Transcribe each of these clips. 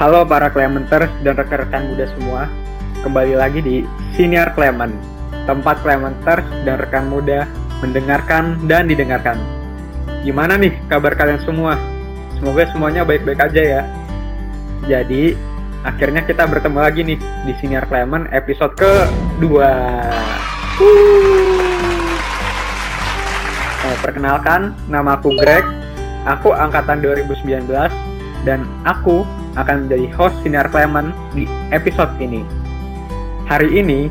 Halo para Clementers dan rekan-rekan muda semua, kembali lagi di Senior Clement, tempat Clementers dan rekan muda mendengarkan dan didengarkan. Gimana nih kabar kalian semua? Semoga semuanya baik-baik aja ya. Jadi, akhirnya kita bertemu lagi nih di Senior Clement episode kedua. Nah, perkenalkan, nama aku Greg, aku angkatan 2019, dan aku akan menjadi host Sinar Clement di episode ini. Hari ini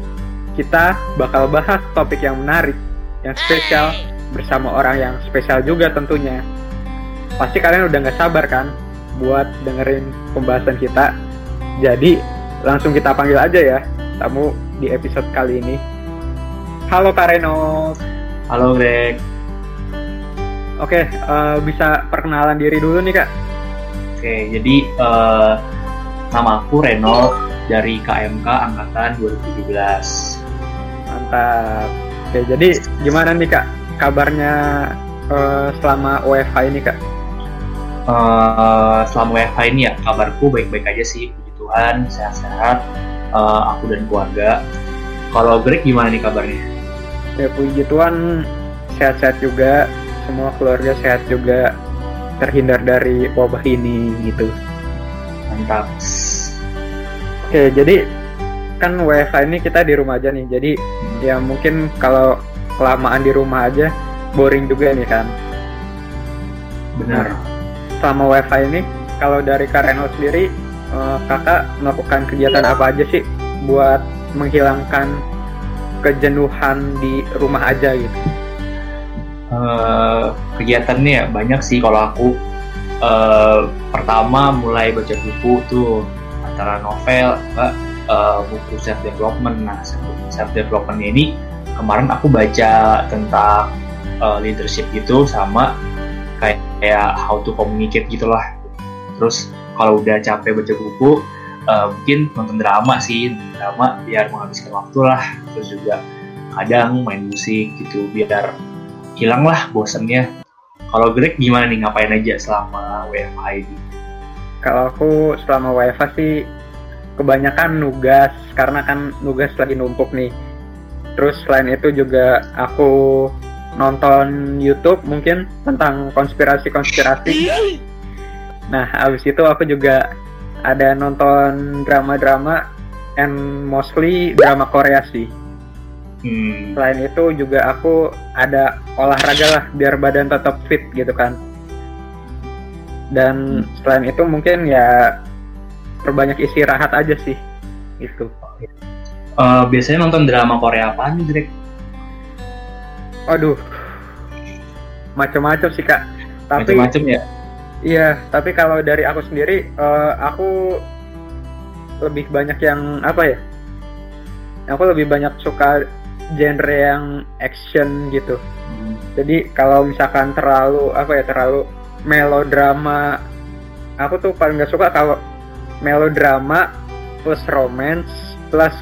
kita bakal bahas topik yang menarik, yang spesial bersama orang yang spesial juga tentunya. Pasti kalian udah gak sabar kan buat dengerin pembahasan kita. Jadi langsung kita panggil aja ya tamu di episode kali ini. Halo Kareno. Halo Greg. Oke, uh, bisa perkenalan diri dulu nih kak. Oke, jadi uh, nama aku Reno dari KMK angkatan 2017. Mantap. Oke, jadi gimana nih kak kabarnya uh, selama WFH ini kak? Uh, selama WFH ini ya kabarku baik-baik aja sih, puji Tuhan, sehat-sehat, uh, aku dan keluarga. Kalau Greg gimana nih kabarnya? Ya puji Tuhan sehat-sehat juga, semua keluarga sehat juga terhindar dari wabah ini gitu. Mantap. Oke, jadi kan WFH ini kita di rumah aja nih. Jadi ya mungkin kalau kelamaan di rumah aja boring juga nih kan. Benar. Selama WFH ini kalau dari Kareno sendiri eh, kakak melakukan kegiatan apa aja sih buat menghilangkan kejenuhan di rumah aja gitu? Uh, kegiatannya ya banyak sih kalau aku. Uh, pertama mulai baca buku tuh antara novel uh, buku self development nah self development ini kemarin aku baca tentang uh, leadership gitu sama kayak, kayak how to communicate gitulah. Terus kalau udah capek baca buku uh, mungkin nonton drama sih nonton drama biar menghabiskan waktu lah terus juga kadang main musik gitu biar hilang lah bosennya. Kalau Greg gimana nih ngapain aja selama WFH ini? Kalau aku selama WFH sih kebanyakan nugas karena kan nugas lagi numpuk nih. Terus selain itu juga aku nonton YouTube mungkin tentang konspirasi-konspirasi. Nah, abis itu aku juga ada nonton drama-drama and mostly drama Korea sih. Hmm. Selain itu juga aku ada olahraga lah biar badan tetap fit gitu kan. Dan hmm. selain itu mungkin ya perbanyak istirahat aja sih itu. Uh, biasanya nonton drama Korea apa nih, Drake? Aduh, macam-macam sih kak. Tapi macam-macam ya. Iya, tapi kalau dari aku sendiri, uh, aku lebih banyak yang apa ya? Aku lebih banyak suka genre yang action gitu. Hmm. Jadi kalau misalkan terlalu apa ya terlalu melodrama, aku tuh paling nggak suka kalau melodrama plus romance plus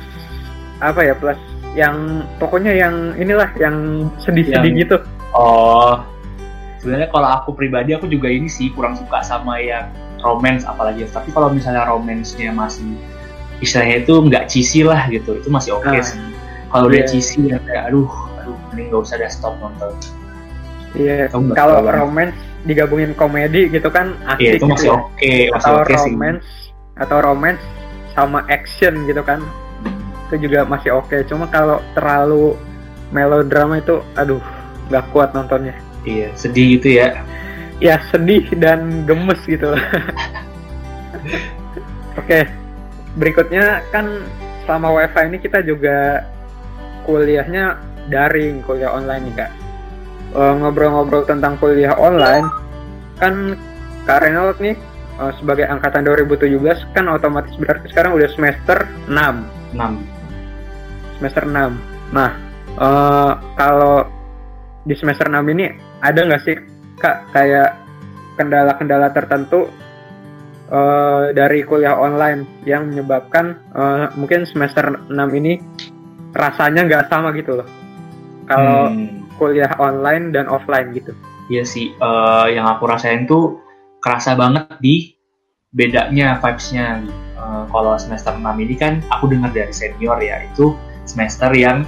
apa ya plus yang pokoknya yang inilah yang sedih-sedih yang, gitu. Oh, sebenarnya kalau aku pribadi aku juga ini sih kurang suka sama yang romance apalagi tapi kalau misalnya romansnya masih istilahnya itu nggak cheesy lah gitu itu masih oke okay nah. sih kalau yeah. dia cheesy ya kayak aduh aduh mending gak usah deh stop nonton iya yeah. kalau romance digabungin komedi gitu kan asik yeah, itu gitu masih ya. oke okay, masih atau okay romance sih. atau romance sama action gitu kan itu juga masih oke okay. cuma kalau terlalu melodrama itu aduh nggak kuat nontonnya iya sedih gitu ya ya sedih dan gemes gitu oke okay. berikutnya kan selama wifi ini kita juga kuliahnya daring, kuliah online nih kak. Ngobrol-ngobrol tentang kuliah online, kan Kak Renald nih uh, sebagai angkatan 2017 kan otomatis berarti sekarang udah semester 6. 6. Semester 6. Nah, uh, kalau di semester 6 ini ada nggak sih Kak kayak kendala-kendala tertentu uh, dari kuliah online yang menyebabkan uh, mungkin semester 6 ini rasanya nggak sama gitu loh. Kalau hmm. kuliah online dan offline gitu. Iya sih uh, yang aku rasain tuh kerasa banget di bedanya vibes-nya. Uh, kalau semester 6 ini kan aku dengar dari senior ya itu semester yang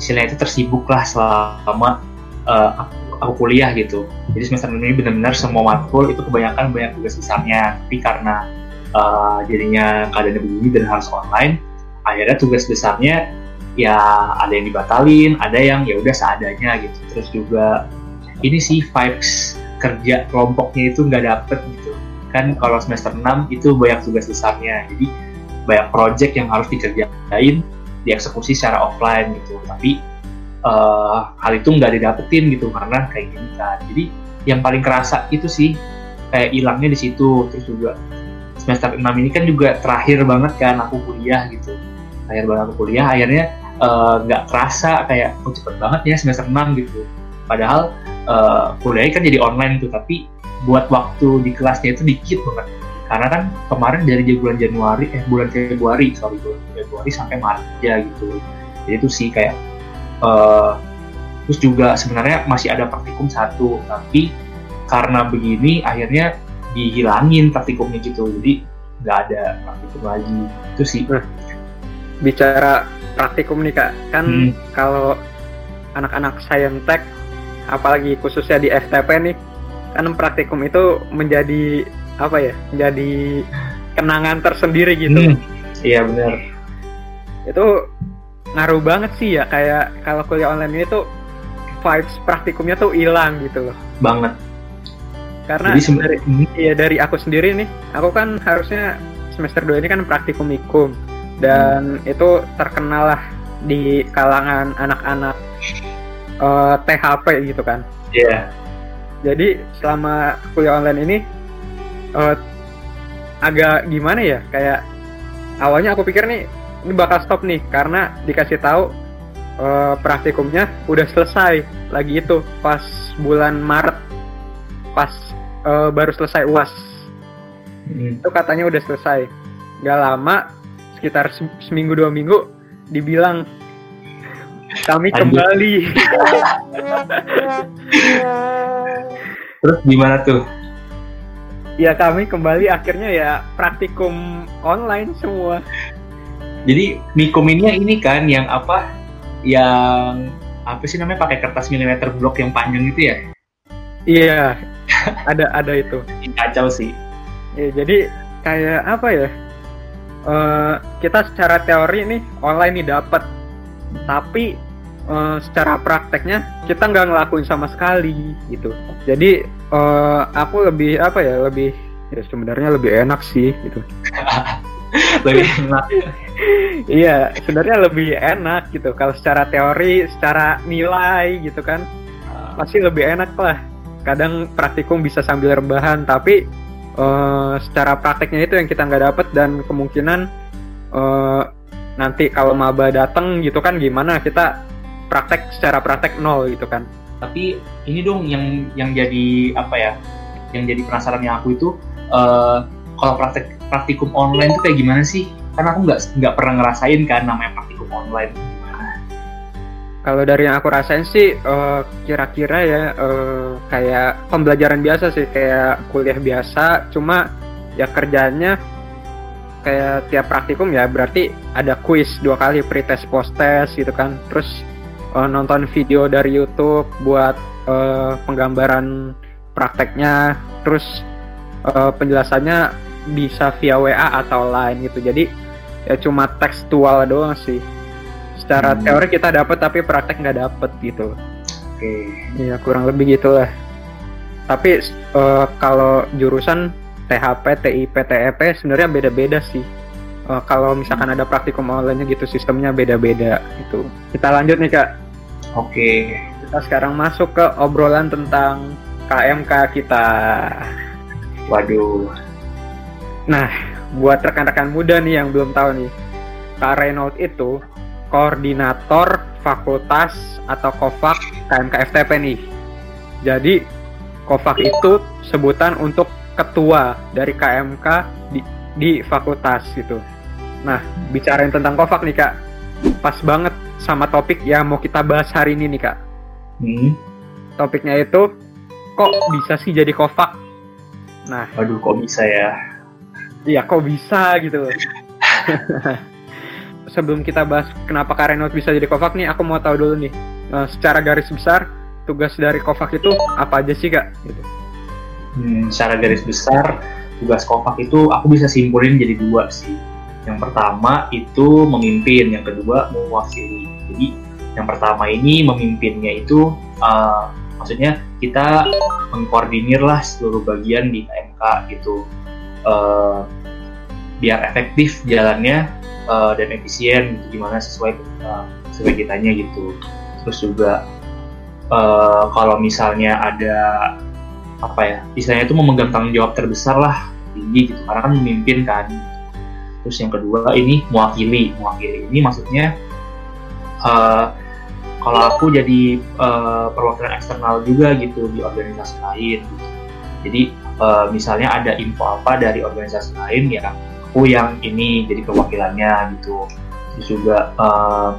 istilahnya itu tersibuk lah selama uh, aku, aku kuliah gitu. Jadi semester 6 ini benar-benar semua matkul itu kebanyakan banyak tugas besarnya. Tapi karena uh, jadinya keadaannya begini dan harus online akhirnya tugas besarnya ya ada yang dibatalin ada yang ya udah seadanya gitu. Terus juga ini sih vibes kerja kelompoknya itu nggak dapet gitu. Kan kalau semester 6 itu banyak tugas besarnya jadi banyak project yang harus dikerjain dieksekusi secara offline gitu. Tapi uh, hal itu nggak didapetin gitu karena kayak gini kan. Jadi yang paling kerasa itu sih kayak hilangnya di situ. Terus juga semester 6 ini kan juga terakhir banget kan aku kuliah gitu. Terakhir banget aku kuliah akhirnya nggak uh, kerasa kayak oh cepet banget ya semester 6 gitu. Padahal uh, kuliahnya kan jadi online tuh tapi buat waktu di kelasnya itu dikit banget. Karena kan kemarin dari bulan Januari eh bulan Februari sorry bulan Februari sampai Maret ya gitu. Jadi itu sih kayak uh, terus juga sebenarnya masih ada praktikum satu tapi karena begini akhirnya dihilangin praktikumnya gitu. Jadi nggak ada praktikum lagi. Itu sih. Nah, bicara praktikum nih kak. Kan hmm. kalau anak-anak saintek apalagi khususnya di FTP nih kan praktikum itu menjadi apa ya menjadi kenangan tersendiri gitu. Hmm. iya benar. Itu ngaruh banget sih ya kayak kalau kuliah online ini tuh vibes praktikumnya tuh hilang gitu loh. Banget. Karena Jadi sebenarnya iya dari aku sendiri nih aku kan harusnya semester 2 ini kan praktikum ikum dan hmm. itu terkenal lah di kalangan anak-anak uh, eh, THP gitu kan iya yeah. jadi selama kuliah online ini uh, agak gimana ya kayak awalnya aku pikir nih ini bakal stop nih karena dikasih tahu uh, praktikumnya udah selesai lagi itu pas bulan Maret pas uh, baru selesai uas hmm. itu katanya udah selesai gak lama sekitar seminggu dua minggu dibilang kami kembali. Terus gimana tuh? Ya kami kembali akhirnya ya praktikum online semua. Jadi mikum ini ini kan yang apa yang apa sih namanya pakai kertas milimeter blok yang panjang itu ya? Iya ada ada itu. Kacau sih. Ya, jadi kayak apa ya uh, kita secara teori nih online nih dapat tapi uh, secara prakteknya kita nggak ngelakuin sama sekali gitu. Jadi uh, aku lebih apa ya lebih ya sebenarnya lebih enak sih gitu. Lebih enak. Iya sebenarnya lebih enak gitu. Kalau secara teori secara nilai gitu kan pasti lebih enak lah. Kadang praktikum bisa sambil rebahan tapi uh, secara prakteknya itu yang kita nggak dapet dan kemungkinan uh, nanti kalau maba datang gitu kan gimana kita praktek secara praktek nol gitu kan. Tapi ini dong yang yang jadi apa ya yang jadi penasaran yang aku itu uh, kalau praktek praktikum online itu kayak gimana sih? Karena aku nggak nggak pernah ngerasain kan namanya praktikum online kalau dari yang aku rasain sih eh, kira-kira ya uh, kayak pembelajaran biasa sih kayak kuliah biasa, cuma ya kerjanya kayak tiap praktikum ya berarti ada quiz dua kali pretest post test gitu kan, terus uh, nonton video dari YouTube buat uh, penggambaran prakteknya, terus uh, penjelasannya bisa via WA atau lain gitu, jadi ya cuma tekstual doang sih secara hmm. teori kita dapat tapi praktek nggak dapet gitu. Oke. Okay. ya kurang lebih gitulah. Tapi uh, kalau jurusan THP, TIP, TEP sebenarnya beda-beda sih. Uh, kalau misalkan ada praktikum online gitu sistemnya beda-beda itu kita lanjut nih kak. Oke. Okay. kita sekarang masuk ke obrolan tentang KMK kita. Waduh. Nah buat rekan-rekan muda nih yang belum tahu nih Kak Reynolds itu koordinator fakultas atau KOFAK KMK FTP nih. Jadi KOFAK itu sebutan untuk ketua dari KMK di, di fakultas gitu. Nah, bicarain tentang KOFAK nih Kak. Pas banget sama topik yang mau kita bahas hari ini nih Kak. Hmm. Topiknya itu kok bisa sih jadi KOFAK? Nah, waduh kok bisa ya? Iya kok bisa gitu. Sebelum kita bahas kenapa Karenot bisa jadi Kovac nih, aku mau tahu dulu nih. Uh, secara garis besar, tugas dari Kovac itu apa aja sih kak? Gitu. Hmm, secara garis besar, tugas Kovac itu aku bisa simpulin jadi dua sih. Yang pertama itu memimpin, yang kedua mewakili. Jadi yang pertama ini memimpinnya itu uh, maksudnya kita mengkoordinir lah seluruh bagian di KMK gitu uh, biar efektif jalannya uh, dan efisien gimana sesuai uh, sesuai kitanya gitu terus juga uh, kalau misalnya ada apa ya istilahnya itu memegang tanggung jawab terbesar lah tinggi gitu karena kan memimpin kan terus yang kedua ini mewakili mewakili ini maksudnya uh, kalau aku jadi uh, perwakilan eksternal juga gitu di organisasi lain gitu. jadi uh, misalnya ada info apa dari organisasi lain ya aku yang ini jadi perwakilannya gitu terus juga uh,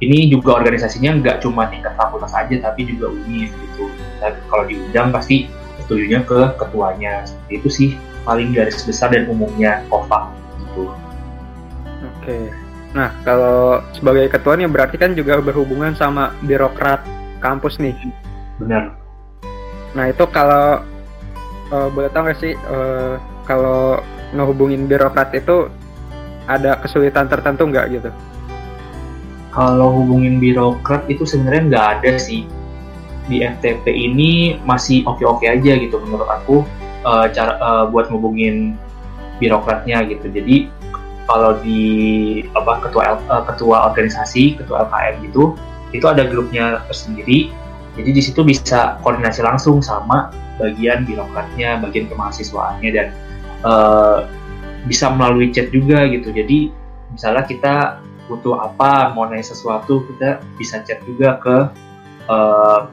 ini juga organisasinya nggak cuma tingkat fakultas aja tapi juga univ gitu Dan kalau diundang pasti setujunya ke ketuanya seperti itu sih paling garis besar dan umumnya KOFA gitu oke okay. Nah, kalau sebagai ketua nih berarti kan juga berhubungan sama birokrat kampus nih. Benar. Nah, itu kalau uh, boleh tahu nggak sih uh, kalau ngehubungin birokrat itu ada kesulitan tertentu nggak gitu? Kalau hubungin birokrat itu sebenarnya nggak ada sih. Di FTP ini masih oke-oke aja gitu menurut aku uh, cara uh, buat ngehubungin birokratnya gitu. Jadi kalau di apa ketua uh, ketua organisasi ketua LKM gitu itu ada grupnya tersendiri jadi di situ bisa koordinasi langsung sama bagian birokratnya bagian kemahasiswaannya dan uh, bisa melalui chat juga gitu jadi misalnya kita butuh apa mau nanya sesuatu kita bisa chat juga ke uh,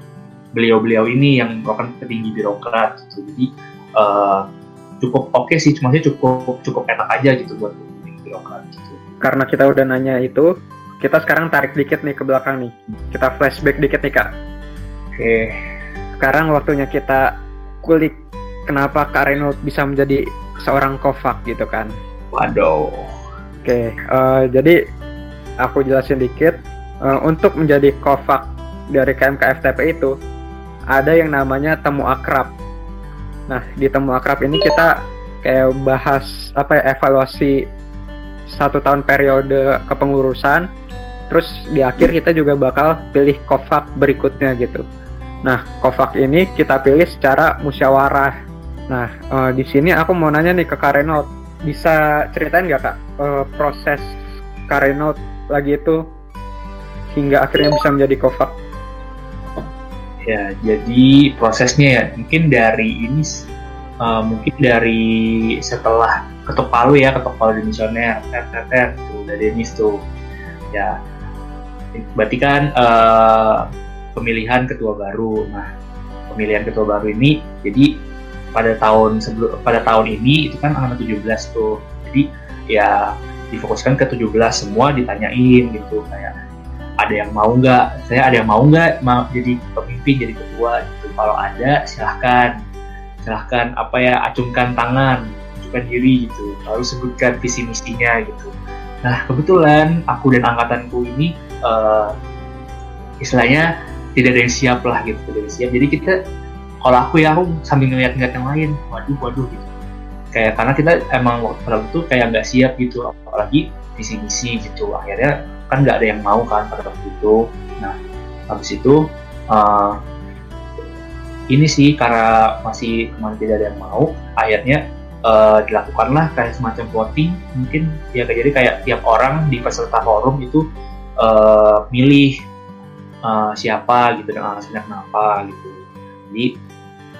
beliau-beliau ini yang merupakan petinggi birokrat gitu jadi uh, cukup oke okay sih cuma sih cukup cukup enak aja gitu buat birokrat gitu. Karena kita udah nanya itu, kita sekarang tarik dikit nih ke belakang nih. Kita flashback dikit nih kak. Oke. Sekarang waktunya kita kulik kenapa Kak Renault bisa menjadi seorang kofak gitu kan. Waduh. Oke, uh, jadi aku jelasin dikit. Uh, untuk menjadi kofak dari KMK FTP itu ada yang namanya temu akrab. Nah, di temu akrab ini kita kayak bahas apa ya evaluasi satu tahun periode kepengurusan terus di akhir kita juga bakal pilih kofak berikutnya gitu nah kofak ini kita pilih secara musyawarah nah uh, di sini aku mau nanya nih ke Karenot bisa ceritain nggak kak uh, proses Karenot lagi itu hingga akhirnya bisa menjadi kofak ya jadi prosesnya ya mungkin dari ini uh, mungkin dari setelah ketuk palu ya ketuk palu dimisioner ter ter ter udah Denis tuh. Ya berarti kan uh, pemilihan ketua baru. Nah pemilihan ketua baru ini jadi pada tahun sebelum pada tahun ini itu kan angkatan 17 tuh. Jadi ya difokuskan ke 17 semua ditanyain gitu kayak ada yang mau nggak? Saya ada yang mau nggak? Mau jadi pemimpin jadi ketua gitu. Kalau ada silahkan. Silahkan apa ya acungkan tangan acungkan diri gitu. Lalu sebutkan visi misinya gitu. Nah kebetulan aku dan angkatanku ini uh, istilahnya tidak ada yang siap lah gitu tidak ada yang siap. Jadi kita kalau aku ya aku sambil ngeliat-ngeliat yang lain. Waduh waduh gitu. Kayak karena kita emang waktu pada itu kayak nggak siap gitu. Apalagi visi misi gitu. Akhirnya kan nggak ada yang mau kan pada waktu itu. Nah habis itu uh, ini sih karena masih kemarin tidak ada yang mau akhirnya uh, dilakukanlah kayak semacam voting mungkin. Ya jadi kayak tiap orang di peserta forum itu uh, milih uh, siapa gitu dan alasannya kenapa gitu. Jadi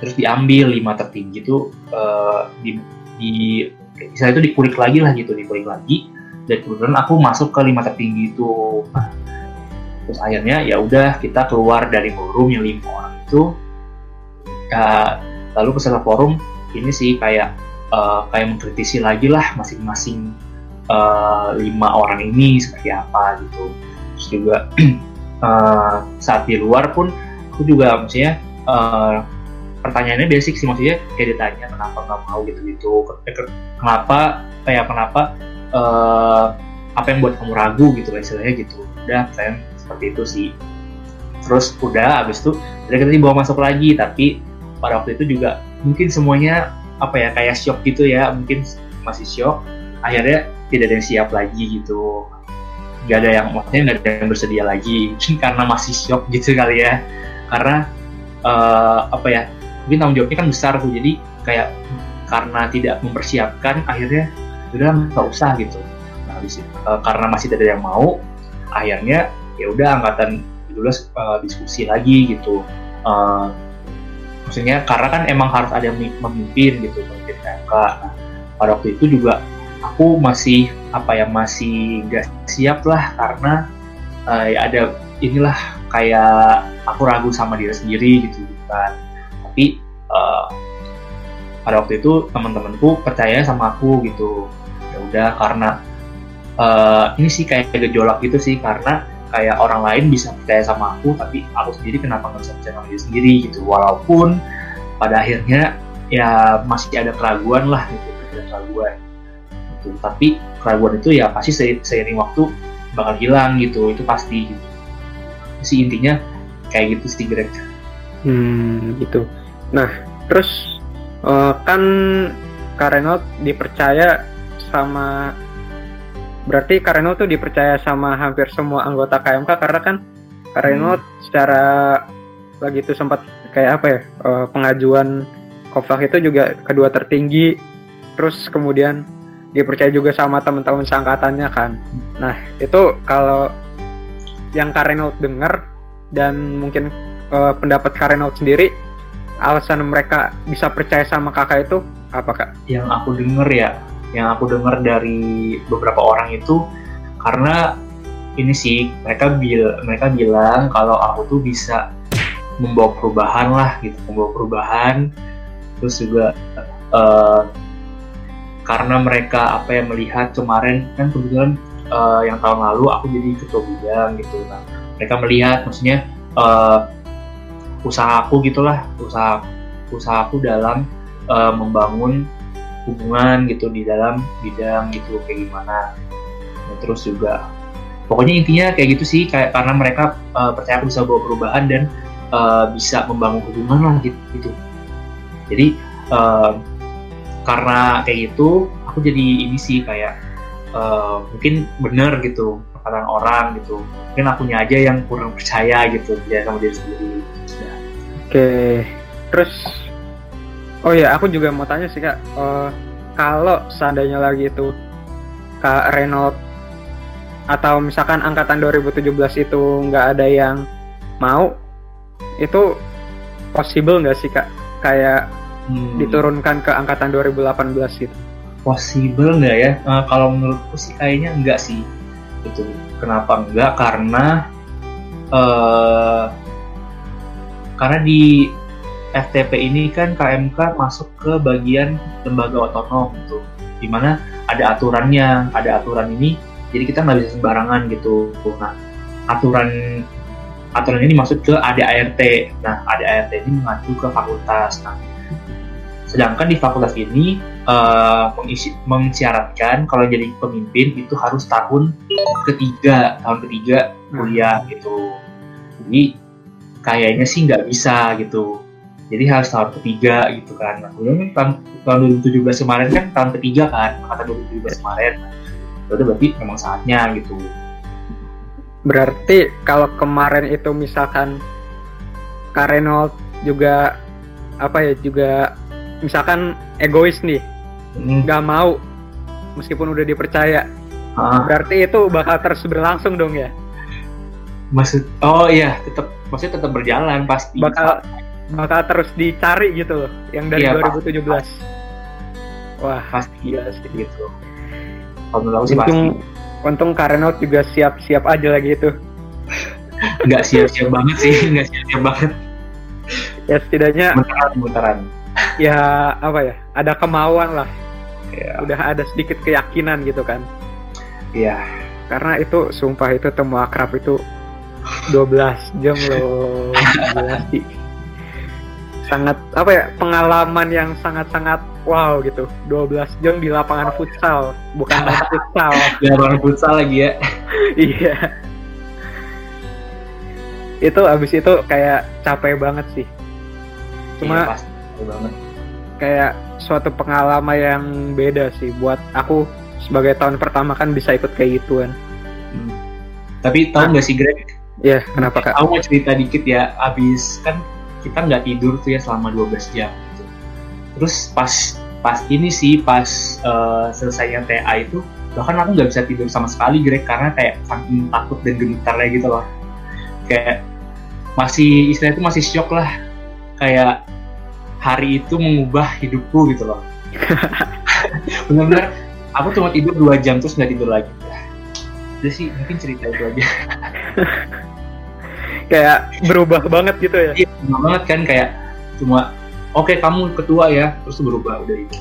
terus diambil lima tertinggi itu uh, di, di misalnya itu dikulik lagi lah gitu dikulik lagi. Dan kemudian aku masuk ke lima tertinggi itu. Nah, terus akhirnya ya udah kita keluar dari forum yang lima orang itu. Ya, lalu peserta forum ini sih kayak uh, kayak mengkritisi lagi lah masing-masing uh, lima orang ini seperti apa gitu. Terus juga uh, saat di luar pun aku juga maksudnya uh, pertanyaannya basic sih maksudnya kayak ditanya kenapa nggak mau? gitu-gitu. Kenapa kayak kenapa uh, apa yang buat kamu ragu? gitu lah istilahnya gitu. Udah saya seperti itu sih. Terus udah abis itu udah kita dibawa masuk lagi. Tapi pada waktu itu juga mungkin semuanya apa ya kayak shock gitu ya. Mungkin masih shock. Akhirnya tidak ada yang siap lagi gitu. Nggak ada yang maksudnya nggak ada yang bersedia lagi. Mungkin karena masih shock gitu kali ya. Karena uh, apa ya mungkin tanggung jawabnya kan besar tuh jadi kayak karena tidak mempersiapkan akhirnya udah nggak usah gitu. Nah habis uh, karena masih ada yang mau akhirnya ya udah angkatan 17 uh, diskusi lagi gitu. Uh, maksudnya karena kan emang harus ada yang memimpin gitu memimpin PMK nah pada waktu itu juga aku masih apa ya masih nggak siap lah karena uh, ya ada inilah kayak aku ragu sama diri sendiri gitu kan tapi uh, pada waktu itu teman-temanku percaya sama aku gitu. Ya udah karena uh, ini sih kayak gejolak gitu sih. Karena kayak orang lain bisa percaya sama aku tapi aku sendiri kenapa nggak bisa percaya sama diri sendiri gitu. Walaupun pada akhirnya ya masih ada keraguan lah gitu ada keraguan. Gitu. Tapi keraguan itu ya pasti seiring waktu bakal hilang gitu itu pasti gitu. Sih intinya kayak gitu sih Greg. Hmm gitu nah terus uh, kan Karenot dipercaya sama berarti Karenot tuh dipercaya sama hampir semua anggota KMK karena kan Karenot hmm. secara lagi itu sempat kayak apa ya uh, pengajuan Kofak itu juga kedua tertinggi terus kemudian dipercaya juga sama teman-teman seangkatannya kan nah itu kalau yang Karenot dengar dan mungkin uh, pendapat Karenot sendiri alasan mereka bisa percaya sama kakak itu apa kak? Yang aku denger ya, yang aku denger dari beberapa orang itu karena ini sih mereka bil mereka bilang kalau aku tuh bisa membawa perubahan lah gitu, membawa perubahan. Terus juga uh, karena mereka apa yang melihat kemarin kan kebetulan uh, yang tahun lalu aku jadi ketua bidang gitu nah mereka melihat maksudnya uh, usaha aku gitulah usaha usaha aku dalam uh, membangun hubungan gitu di dalam bidang gitu kayak gimana nah, terus juga pokoknya intinya kayak gitu sih kayak karena mereka uh, percaya aku bisa bawa perubahan dan uh, bisa membangun hubungan lah gitu, gitu. jadi uh, karena kayak gitu aku jadi ini sih kayak uh, mungkin bener gitu perkataan orang gitu mungkin akunya aja yang kurang percaya gitu ya sama diri sendiri. Oke terus oh ya aku juga mau tanya sih kak uh, kalau seandainya lagi itu kak Renault atau misalkan angkatan 2017 itu nggak ada yang mau itu possible nggak sih kak kayak hmm. diturunkan ke angkatan 2018 gitu possible nggak ya? Uh, kalau menurutku sih kayaknya enggak sih. Itu kenapa enggak? Karena uh, karena di FTP ini kan KMK masuk ke bagian lembaga otonom gitu, di mana ada aturannya, ada aturan ini, jadi kita nggak bisa sembarangan gitu. Nah, aturan aturan ini masuk ke ADART. Nah, ADART ini mengacu ke fakultas. Nah, sedangkan di fakultas ini uh, mengisi, mengisyaratkan kalau jadi pemimpin itu harus tahun ketiga tahun ketiga hmm. kuliah gitu jadi kayaknya sih nggak bisa gitu jadi harus tahun ketiga gitu kan nah, kemudian tahun, tahun 2017 kemarin kan tahun ketiga kan kata 2017 kemarin itu ya berarti memang saatnya gitu berarti kalau kemarin itu misalkan Karenold juga apa ya juga misalkan egois nih Hmm. nggak hmm. mau meskipun udah dipercaya ah. berarti itu bakal terus berlangsung dong ya maksud oh iya tetap maksudnya tetap berjalan pasti. Bakal bakal terus dicari gitu loh yang dari iya, 2017 pasti. wah pasti. gila sih gitu. Kalau sih untung, pasti. untung Karenot juga siap-siap aja lagi itu. Nggak siap-siap banget sih nggak siap-siap banget. Ya setidaknya mutaran mutaran ya apa ya ada kemauan lah. Yeah. udah ada sedikit keyakinan gitu kan. Iya. Yeah. karena itu sumpah itu temu akrab itu 12 jam loh. Sangat apa ya pengalaman yang sangat-sangat wow gitu. 12 jam di lapangan futsal. Bukan main futsal. Di lapangan futsal lagi ya. Iya. Itu abis itu kayak capek banget sih. Cuma Iya, pasti banget. kayak suatu pengalaman yang beda sih buat aku sebagai tahun pertama kan bisa ikut kayak gituan. Hmm. Tapi tahu nggak sih Greg? Ya kenapa kak Aku mau cerita dikit ya. Abis kan kita nggak tidur tuh ya selama 12 jam. Gitu. Terus pas pas ini sih pas eh, selesainya TA itu bahkan aku nggak bisa tidur sama sekali Greg karena kayak saking takut dan gemetarnya gitu loh. Kayak masih istilahnya itu masih shock lah. Kayak hari itu mengubah hidupku gitu loh. Bener-bener aku cuma tidur dua jam terus nggak tidur lagi. Udah sih mungkin cerita itu aja. kayak berubah banget gitu ya Iya, bener banget kan kayak cuma oke kamu ketua ya, terus berubah udah itu.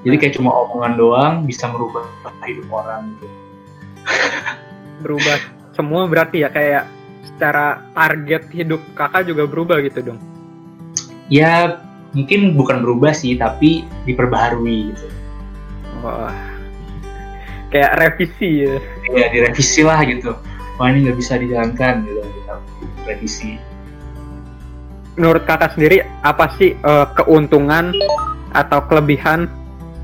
Jadi kayak cuma omongan doang bisa merubah hidup orang gitu. berubah semua berarti ya kayak secara target hidup kakak juga berubah gitu dong Ya mungkin bukan berubah sih, tapi diperbaharui gitu. wah kayak revisi ya Ya direvisi lah gitu. Wah ini nggak bisa dijalankan gitu. Kita revisi. menurut kakak sendiri apa sih eh, keuntungan atau kelebihan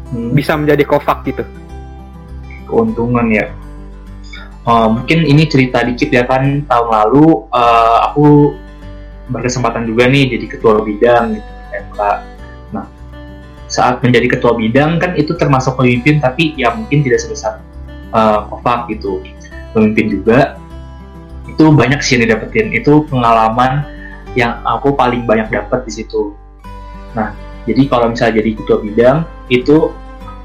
Hmm, bisa menjadi kofak gitu keuntungan ya. Oh, mungkin ini cerita dikit ya kan tahun lalu eh, aku berkesempatan juga nih jadi ketua bidang gitu MK. Saat menjadi ketua bidang kan itu termasuk pemimpin tapi ya mungkin tidak sebesar uh, Kofak gitu. Pemimpin juga. Itu banyak sih yang didapetin. Itu pengalaman yang aku paling banyak dapat di situ. Nah jadi kalau misalnya jadi ketua bidang itu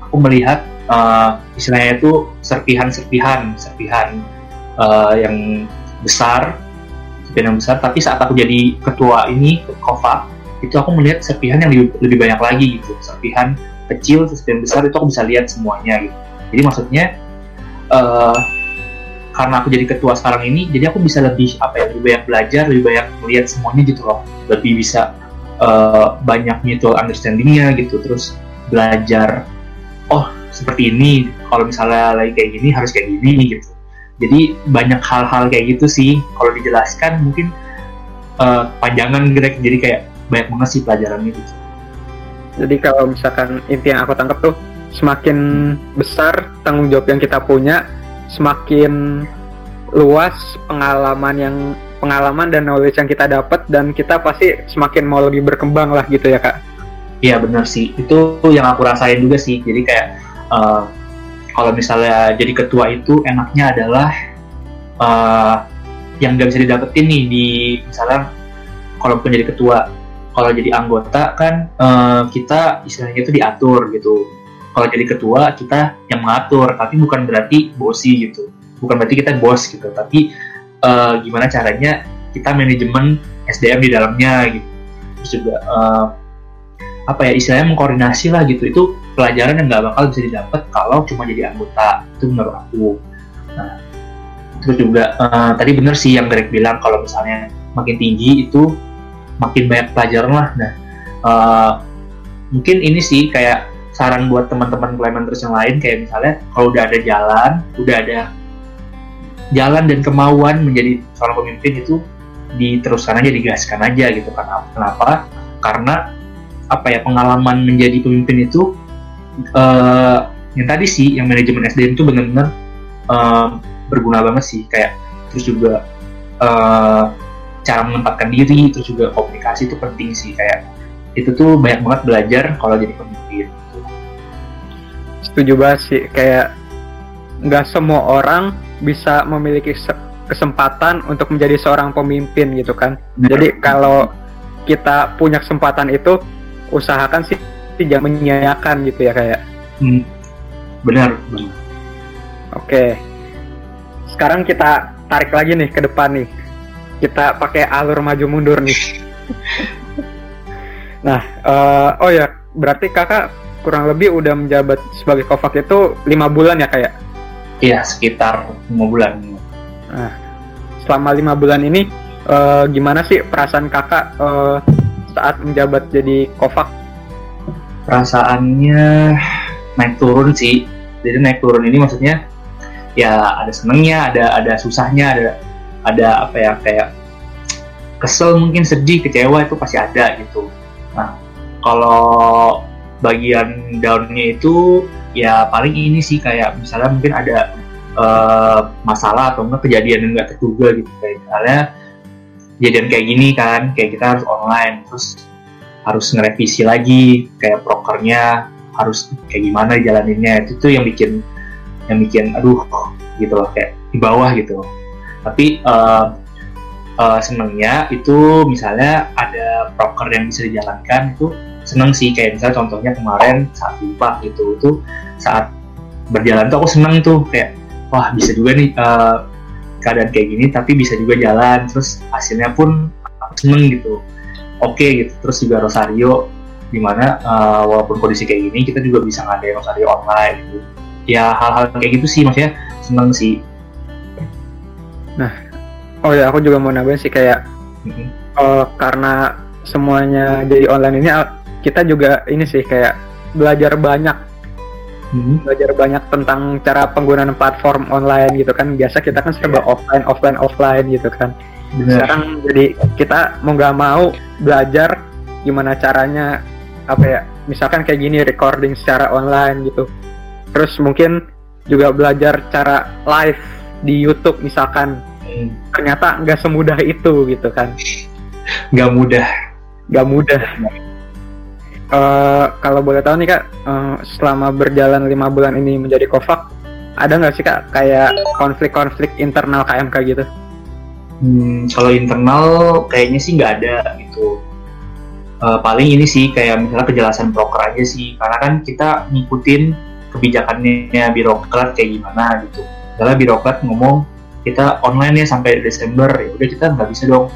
aku melihat uh, istilahnya itu serpihan-serpihan serpihan uh, yang besar serpihan yang besar. Tapi saat aku jadi ketua ini Kofak itu aku melihat serpihan yang lebih, lebih banyak lagi gitu. Serpihan kecil serpihan besar itu aku bisa lihat semuanya gitu. Jadi maksudnya uh, karena aku jadi ketua sekarang ini jadi aku bisa lebih apa ya lebih banyak belajar lebih banyak melihat semuanya gitu loh. Lebih bisa uh, banyak mutual understandingnya gitu. Terus belajar oh seperti ini kalau misalnya lagi kayak gini harus kayak gini gitu. Jadi banyak hal-hal kayak gitu sih. Kalau dijelaskan mungkin uh, panjangan Greg jadi kayak banyak banget sih pelajarannya gitu jadi kalau misalkan inti yang aku tangkap tuh semakin besar tanggung jawab yang kita punya semakin luas pengalaman yang pengalaman dan knowledge yang kita dapat dan kita pasti semakin mau lebih berkembang lah gitu ya kak. Iya benar sih, itu yang aku rasain juga sih. Jadi kayak uh, kalau misalnya jadi ketua itu enaknya adalah uh, yang nggak bisa didapetin nih di misalnya kalau pun jadi ketua, kalau jadi anggota kan uh, kita istilahnya itu diatur gitu. Kalau jadi ketua kita yang mengatur, tapi bukan berarti bosi gitu. Bukan berarti kita bos gitu, tapi uh, gimana caranya kita manajemen SDM di dalamnya gitu. Terus juga uh, apa ya istilahnya mengkoordinasi lah gitu itu pelajaran yang nggak bakal bisa didapat kalau cuma jadi anggota itu menurut aku nah terus juga uh, tadi bener sih yang Greg bilang kalau misalnya makin tinggi itu makin banyak pelajaran lah. Nah uh, mungkin ini sih kayak saran buat teman-teman Clementers yang lain kayak misalnya kalau udah ada jalan udah ada jalan dan kemauan menjadi seorang pemimpin itu diteruskan aja digaskan aja gitu kan. Kenapa? Karena apa ya pengalaman menjadi pemimpin itu uh, yang tadi sih yang manajemen SDM itu benar-benar uh, berguna banget sih. Kayak terus juga uh, cara menempatkan diri terus juga komunikasi itu penting sih kayak itu tuh banyak banget belajar kalau jadi pemimpin gitu. setuju banget sih kayak nggak semua orang bisa memiliki kesempatan untuk menjadi seorang pemimpin gitu kan jadi kalau kita punya kesempatan itu usahakan sih tidak menyia-nyiakan gitu ya kayak. Hmm, benar, benar. Oke. Sekarang kita tarik lagi nih ke depan nih. Kita pakai alur maju mundur nih. nah, uh, oh ya, berarti kakak kurang lebih udah menjabat sebagai kofak itu lima bulan ya kayak? Iya, sekitar lima bulan. Nah, selama lima bulan ini uh, gimana sih perasaan kakak uh, saat menjabat jadi kofak perasaannya naik turun sih jadi naik turun ini maksudnya ya ada senengnya ada ada susahnya ada ada apa ya kayak kesel mungkin sedih kecewa itu pasti ada gitu. Nah kalau bagian downnya itu ya paling ini sih kayak misalnya mungkin ada uh, masalah atau enggak kejadian yang nggak terduga gitu. Kayak misalnya kejadian kayak gini kan kayak kita harus online terus harus ngerevisi lagi kayak prokernya harus kayak gimana jalaninnya itu tuh yang bikin yang bikin aduh gitu loh kayak di bawah gitu tapi uh, uh, senengnya itu misalnya ada proker yang bisa dijalankan itu seneng sih. Kayak misalnya contohnya kemarin saat lupa gitu itu saat berjalan tuh aku seneng tuh. Kayak wah bisa juga nih uh, keadaan kayak gini tapi bisa juga jalan. Terus hasilnya pun aku seneng gitu. Oke okay, gitu. Terus juga Rosario di mana uh, walaupun kondisi kayak gini kita juga bisa ngadain Rosario online gitu. Ya hal-hal kayak gitu sih maksudnya seneng sih nah oh ya aku juga mau nambahin sih kayak mm-hmm. uh, karena semuanya jadi online ini kita juga ini sih kayak belajar banyak hmm. belajar banyak tentang cara penggunaan platform online gitu kan biasa kita kan serba yeah. offline offline offline gitu kan Bener. sekarang jadi kita mau nggak mau belajar gimana caranya apa ya misalkan kayak gini recording secara online gitu terus mungkin juga belajar cara live di YouTube misalkan hmm. ternyata nggak semudah itu gitu kan nggak mudah nggak mudah uh, kalau boleh tahu nih kak uh, selama berjalan lima bulan ini menjadi kofak ada nggak sih kak kayak konflik-konflik internal KMK gitu Hmm, kalau internal kayaknya sih nggak ada gitu. Uh, paling ini sih kayak misalnya kejelasan broker aja sih, karena kan kita ngikutin kebijakannya birokrat kayak gimana gitu. Misalnya birokrat ngomong kita online ya sampai Desember, ya udah kita nggak bisa dong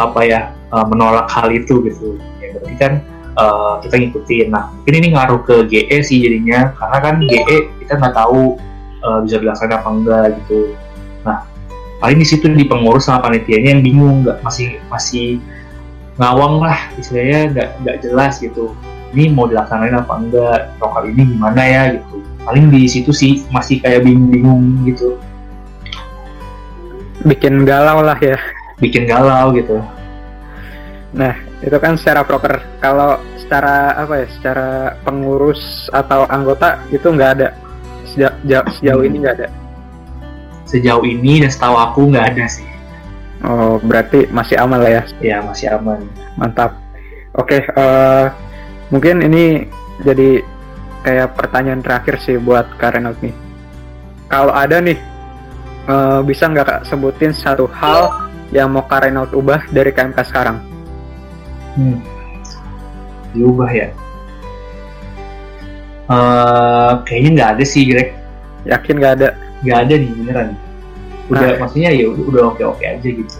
apa ya uh, menolak hal itu gitu. Ya berarti kan uh, kita ngikutin. Nah mungkin ini ngaruh ke GE sih jadinya, karena kan GE kita nggak tahu uh, bisa dilaksanakan apa enggak gitu. Nah paling di situ di pengurus sama panitianya yang bingung nggak masih masih ngawang lah istilahnya nggak nggak jelas gitu ini mau dilaksanain apa enggak lokal ini gimana ya gitu paling di situ sih masih kayak bingung-bingung gitu bikin galau lah ya bikin galau gitu nah itu kan secara proker kalau secara apa ya secara pengurus atau anggota itu nggak ada sejauh, sejauh ini nggak ada sejauh ini dan setahu aku nggak ada sih. Oh, berarti masih aman lah ya? Ya, masih aman. Mantap. Oke, okay, uh, mungkin ini jadi kayak pertanyaan terakhir sih buat Karen nih. Kalau ada nih, uh, bisa nggak kak sebutin satu hal yang mau Karen ubah dari KMK sekarang? Hmm. Diubah ya? Uh, kayaknya nggak ada sih, Greg. Yakin nggak ada? nggak ada nih beneran udah nah. maksudnya ya udah oke oke aja gitu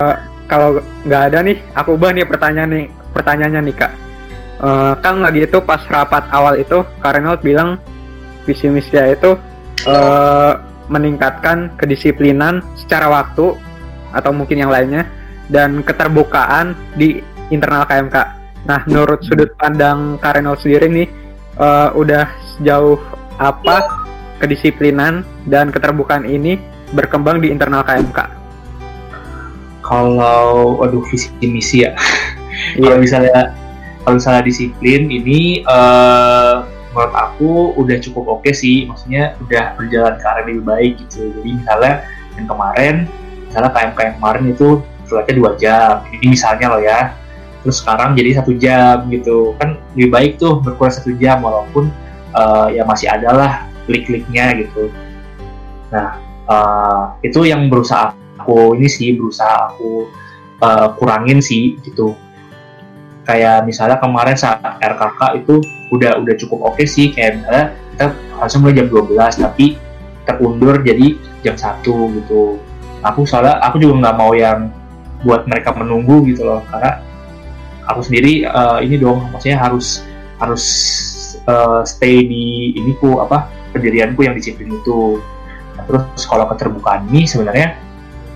uh, kalau nggak ada nih aku ubah nih pertanyaan nih pertanyaannya nih kak uh, kan lagi itu pas rapat awal itu Karenot bilang visi misinya itu uh, meningkatkan kedisiplinan secara waktu atau mungkin yang lainnya dan keterbukaan di internal KMK. Nah, menurut sudut pandang Karenot sendiri nih, uh, udah sejauh apa kedisiplinan dan keterbukaan ini berkembang di internal KMK? Kalau, aduh visi misi ya. Yeah. kalau misalnya kalau misalnya disiplin ini uh, menurut aku udah cukup oke okay sih. Maksudnya udah berjalan ke arah lebih baik gitu. Jadi misalnya yang kemarin, misalnya KMK yang kemarin itu flightnya dua jam. Ini misalnya loh ya. Terus sekarang jadi satu jam gitu. Kan lebih baik tuh berkurang satu jam walaupun uh, ya masih ada lah klik-kliknya gitu nah uh, itu yang berusaha aku ini sih berusaha aku uh, kurangin sih gitu kayak misalnya kemarin saat RKK itu udah udah cukup oke okay sih kayak misalnya kita harusnya mulai jam 12 tapi terundur jadi jam 1 gitu. Aku soalnya aku juga nggak mau yang buat mereka menunggu gitu loh karena aku sendiri uh, ini dong maksudnya harus harus uh, stay di ini ku apa pendirianku yang disiplin itu. Nah, terus kalau keterbukaan ini sebenarnya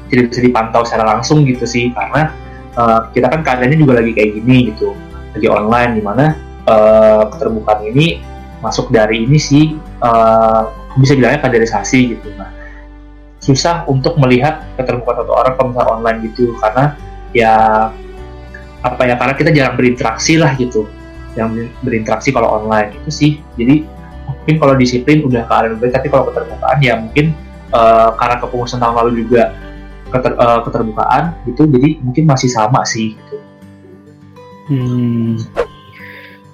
tidak bisa dipantau secara langsung gitu sih karena uh, kita kan keadaannya juga lagi kayak gini gitu lagi online di mana uh, keterbukaan ini masuk dari ini sih uh, bisa bilangnya kaderisasi gitu. Nah susah untuk melihat keterbukaan satu orang kalau misalnya online gitu karena ya apa ya karena kita jarang berinteraksi lah gitu. Yang berinteraksi kalau online itu sih. Jadi mungkin kalau disiplin udah ke arah lebih tapi kalau keterbukaan ya mungkin uh, karena kepengurusan tahun lalu juga keter, uh, keterbukaan gitu jadi mungkin masih sama sih gitu. Hmm.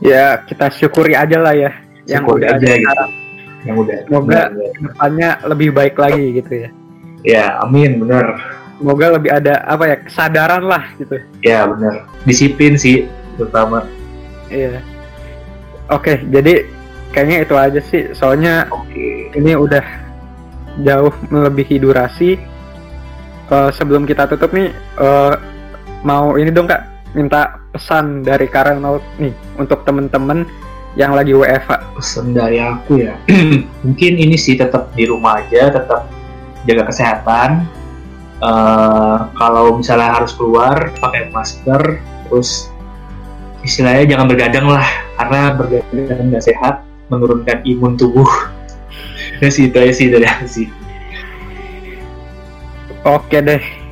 Ya kita syukuri aja lah ya yang udah aja gitu. sekarang. Yang udah semoga depannya lebih baik lagi gitu ya. Ya amin bener semoga lebih ada apa ya kesadaran lah gitu. Ya bener disiplin sih terutama. Iya. Oke jadi kayaknya itu aja sih. Soalnya okay. ini udah jauh melebihi durasi. Uh, sebelum kita tutup nih uh, mau ini dong kak. Minta pesan dari Note nih untuk temen-temen yang lagi WFH pesan dari aku ya. Mungkin ini sih tetap di rumah aja tetap jaga kesehatan. Uh, kalau misalnya harus keluar pakai masker terus istilahnya jangan bergadang lah karena bergadang nggak sehat menurunkan imun tubuh. Ya sih itu aja sih dari aku sih. Oke deh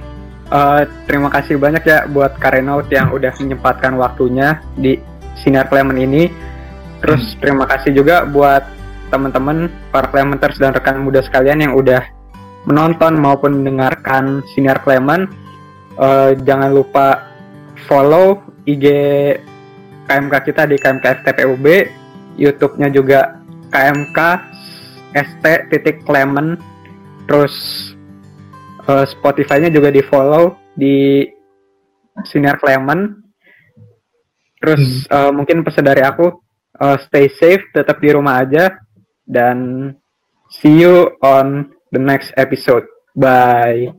uh, terima kasih banyak ya buat Karenaut yang udah menyempatkan waktunya di Sinar Clement ini. Terus hmm. terima kasih juga buat teman-teman para Clementers dan rekan muda sekalian yang udah menonton maupun mendengarkan Sinar Clement. Uh, jangan lupa follow IG KMK kita di KMK FTPUB YouTube-nya juga KMK ST titik Clement. Terus uh, Spotify-nya juga di follow di Sinar Clement. Terus hmm. uh, mungkin pesan dari aku uh, stay safe tetap di rumah aja dan see you on the next episode. Bye.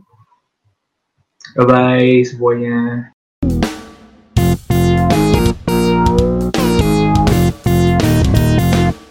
Bye bye semuanya